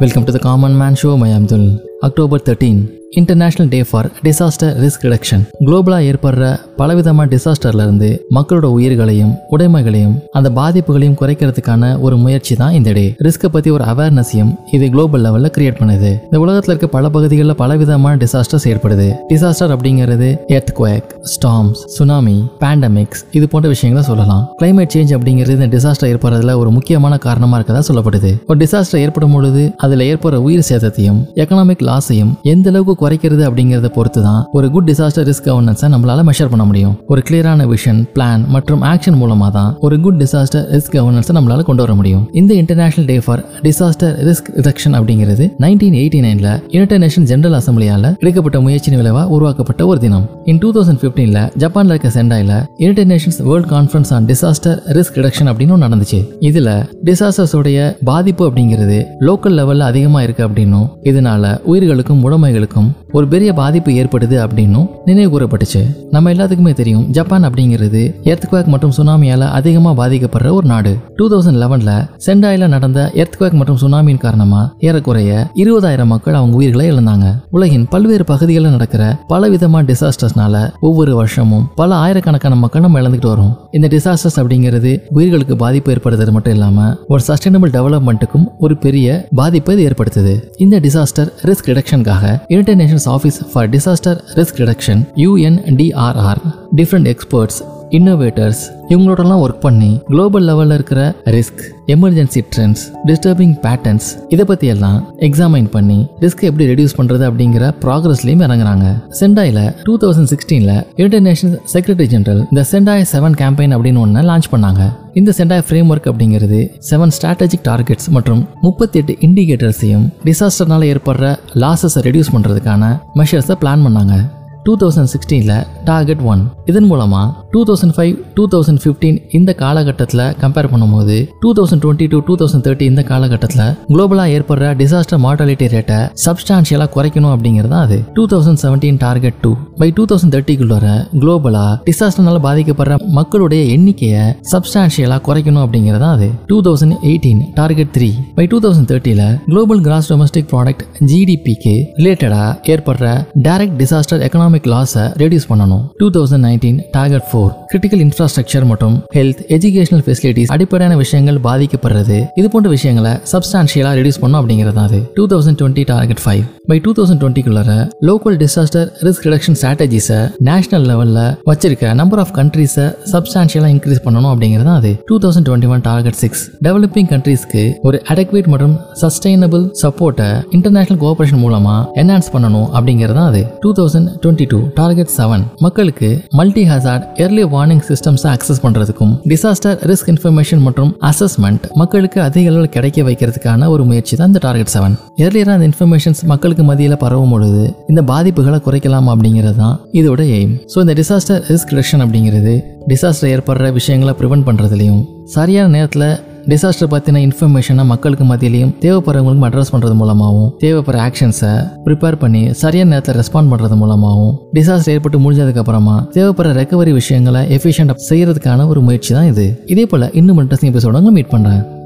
Welcome to the Common Man Show Mayam Abdul. October 13, international day for disaster risk reduction குளோபலாக ஏற்படுற பலவிதமான டிசாஸ்டர்ல இருந்து மக்களோட உயிர்களையும் உடைமைகளையும் அந்த பாதிப்புகளையும் குறைக்கிறதுக்கான ஒரு முயற்சி தான் இந்த டே. ரிஸ்க்கை பற்றி ஒரு அவேர்னஸையும் இது குளோபல் லெவலில் கிரியேட் பண்ணுது. இந்த உலகத்தில் இருக்க பல பகுதிகளில் பலவிதமான டிசாஸ்டர்ஸ் ஏற்படுது. டிசாஸ்டர் அப்படிங்கிறது earthquake storms tsunami pandemics இது போன்ற விஷயங்களை சொல்லலாம். கிளைமேட் சேஞ்ச் அப்படிங்கிறது இந்த டிசாஸ்டர் ஏற்படுறதுல ஒரு முக்கியமான காரணமாக இருக்கதா சொல்லப்படுது. ஒரு டிசாஸ்டர் ஏற்படும் பொழுது அதில் ஏற்படுற உயிர் சேதத்தையும் எக்கனாமிக் லாஸையும் எந்த அளவுக்கு குறைக்கிறது அப்படிங்கிறத பொறுத்து தான் ஒரு குட் டிசாஸ்டர் ரிஸ்க் கவர்னன்ஸை நம்மளால மெஷர் பண்ண முடியும். ஒரு கிளியரான விஷன் பிளான் மற்றும் ஆக்ஷன் மூலமாக தான் ஒரு குட் டிசாஸ்டர் ரிஸ்க் கவர்னன்ஸை நம்மளால கொண்டு வர முடியும். இந்த international day for disaster risk reduction அப்படிங்கிறது நைன்டீன் எயிட்டி நைன்ல யுனைடெட் நேஷன் ஜெனரல் அசம்பிளியால எடுக்கப்பட்ட முயற்சியின் விளைவா உருவாக்கப்பட்ட ஒரு தினம். இன் டூ தௌசண்ட் பிப்டீன்ல ஜப்பான்ல இருக்க சென்டாயில United Nations World Conference on Disaster Risk Reduction அப்படின்னு நடந்துச்சு. இதுல டிசாஸ்டர்ஸ் உடைய பாதிப்பு அப்படிங்கிறது லோக்கல் லெவல்ல அதிகமா இருக்கு அப்படின்னும் இதனால உயிர்களுக்கும் உடமைகளுக்கும் ஒரு பெரிய பாதிப்பு ஏற்படுது அப்படின்னும் நினைவு கூறப்பட்டுச்சு. நம்ம எல்லாத்துக்குமே தெரியும் ஜப்பான் அப்படிங்கிறது எர்த்குவேக் மற்றும் சுனாமியால அதிகமாக பாதிக்கப்படுற ஒரு நாடு. டூ தௌசண்ட் லெவன்ல சென்டாயில நடந்த எர்த்குவேக் மற்றும் சுனாமியின் காரணமா ஏறக்குறைய இருபதாயிரம் மக்கள் அவங்க உயிர்களை இழந்தாங்க. உலகின் பல்வேறு பகுதிகளில் நடக்கிற பல விதமான டிசாஸ்டர்ஸ்னால ஒவ்வொரு வருஷமும் பல ஆயிரக்கணக்கான மக்கள் நம்ம இழந்துகிட்டு வரும் இந்த டிசாஸ்டர்ஸ் அப்படிங்கிறது உயிர்களுக்கு பாதிப்பு ஏற்படுத்துறது மட்டும் இல்லாம ஒரு சஸ்டைனபிள் டெவலப்மெண்ட்டுக்கும் ஒரு பெரிய பாதிப்பை ஏற்படுத்துது. இந்த disaster risk ரிடக்ஷனுக்காக United United Nations Office for Disaster Risk Reduction UNDRR. Different experts innovators இவங்களோடலாம் work பண்ணி குளோபல் லெவலில் இருக்கிற risk emergency trends disturbing patterns இதை பற்றி எல்லாம் எக்ஸாமைன் பண்ணி ரிஸ்க் எப்படி ரெடியூஸ் பண்ணுறது அப்படிங்கிற ப்ராக்ரஸ்லையும் இறங்குறாங்க. சென்டாயில் டூ தௌசண்ட் சிக்ஸ்டீனில் யுனைடெட் நேஷன்ஸ் செக்ரட்டரி ஜெனரல் இந்த சென்டாய் செவன் கேம்பெயின் அப்படின்னு ஒன்று லான்ச் பண்ணாங்க. இந்த சென்டாய் ஃப்ரேம் ஒர்க் அப்படிங்கிறது செவன் ஸ்ட்ராட்டஜிக் டார்கெட்ஸ் மற்றும் முப்பத்தி எட்டு இண்டிகேட்டர்ஸையும் டிசாஸ்டர்னால ஏற்படுற லாஸஸை ரெடியூஸ் பண்ணுறதுக்கான மெஷர்ஸை பிளான் பண்ணாங்க. டூ தௌசண்ட் சிக்ஸ்டீனில் டார்கெட் ஒன் இதன் மூலமாக two thousand five two thousand fifteen இந்த காலகட்டத்தில் கம்பேர் பண்ணும்போது two thousand twenty two two thousand thirty இந்த காலகட்டத்தில் குளோபலாக ஏற்படுற டிசாஸ்டர் மார்டாலிட்டி ரேட்டை சப்ஸ்டான்ஷியலாக குறைக்கணும் அப்படிங்கிறது தான் அது. Two thousand seventeen target two by two thousand தேர்ட்டிக்குள்ள குளோபலாக டிசாஸ்டர்னால பாதிக்கப்படுற மக்களுடைய எண்ணிக்கையை சப்ஸ்டான்ஷியலாக குறைக்கணும் அப்படிங்கிறது தான் அது. Two thousand eighteen target three by two thousand தேர்ட்டியில் global gross domestic product ஜிடிபிக்கு ரிலேட்டடாக ஏற்படுற டைரக்ட் டிசாஸ்டர் எக்கனாமிக் லாஸை ரெடியூஸ் பண்ணணும். Two thousand nineteen target four critical infrastructure மற்றும் ஹெல்த் எஜுகேஷனல் ஃபெசிலிட்டிஸ் அடிப்படையான விஷயங்கள் பாதிக்கப்படுறது. இது போன்ற விஷயங்களை சப்ஸ்டான்ஷியலாக ரெடியூஸ் பண்ணும் அப்படிங்கிறது அது. Two thousand twenty target five by two thousand டுவெண்ட்டிக்குள்ளார local disaster risk reduction ஸ்ட்ராட்டஜிஸை நேஷனல் லெவலில் வச்சிருக்க நம்பர் ஆஃப் கண்ட்ரீஸை சப்ஸ்டான்ஷியலாக இன்க்ரீஸ் பண்ணணும் அப்படிங்கிறது அது. Two thousand twenty one target six developing கண்ட்ரீஸ்க்கு ஒரு அடக்வேட் மற்றும் சஸ்டைனபிள் சப்போர்ட்டை இன்டர்நேஷனல் கோஆபரேஷன் மூலமாக என்ஹான்ஸ் பண்ணணும் அப்படிங்கிறது அது. Two thousand twenty two target seven மக்களுக்கு மல்டி ஹசார்ட் ஏர்லி வார்னிங் சிஸ்டம்ஸை அக்சஸ் பண்றதுக்கும் டிசாஸ்டர் ரிஸ்க் இன்ஃபர்மேஷன் மற்றும் அசஸ்மெண்ட் மக்களுக்கு அதிக அளவில் கிடைக்க வைக்கிறதுக்கான ஒரு முயற்சி தான் இந்த டார்கெட் செவன் ஏர்லியராக அந்த இன்ஃபர்மேஷன்ஸ் மக்களுக்கு மத்தியில் பரவும் பொழுது இந்த பாதிப்புகளை குறைக்கலாம் அப்படிங்கிறது தான் இதோட எய்ம் ஸோ இந்த டிசாஸ்டர் ரிஸ்க் ரிடக்ஷன் அப்படிங்கிறது டிசாஸ்டர் ஏற்படுற விஷயங்களை ப்ரிவென்ட் பண்ணுறதுலையும் சரியான நேரத்தில் டிசாஸ்டர் பற்றின இன்ஃபர்மேஷனை மக்களுக்கு மத்தியிலையும் தேவைப்படுறவங்களுக்கு அட்ரஸ் பண்ணுறது மூலமாகவும் தேவைப்படுற ஆக்ஷன்ஸை ப்ரிப்பேர் பண்ணி சரியான நேரத்தில் ரெஸ்பாண்ட் பண்ணுறது மூலமாகவும் டிசாஸ்டர் ஏற்பட்டு முடிஞ்சதுக்கப்புறமா தேவைப்படுற ரெக்கவரி விஷயங்களை எஃபிஷியண்டாக செய்கிறதுக்கான ஒரு முயற்சி தான் இது. இதே போல் இன்னும் இன்ட்ரெஸ்டிங் எபிசோட மீட் பண்ணுறேன்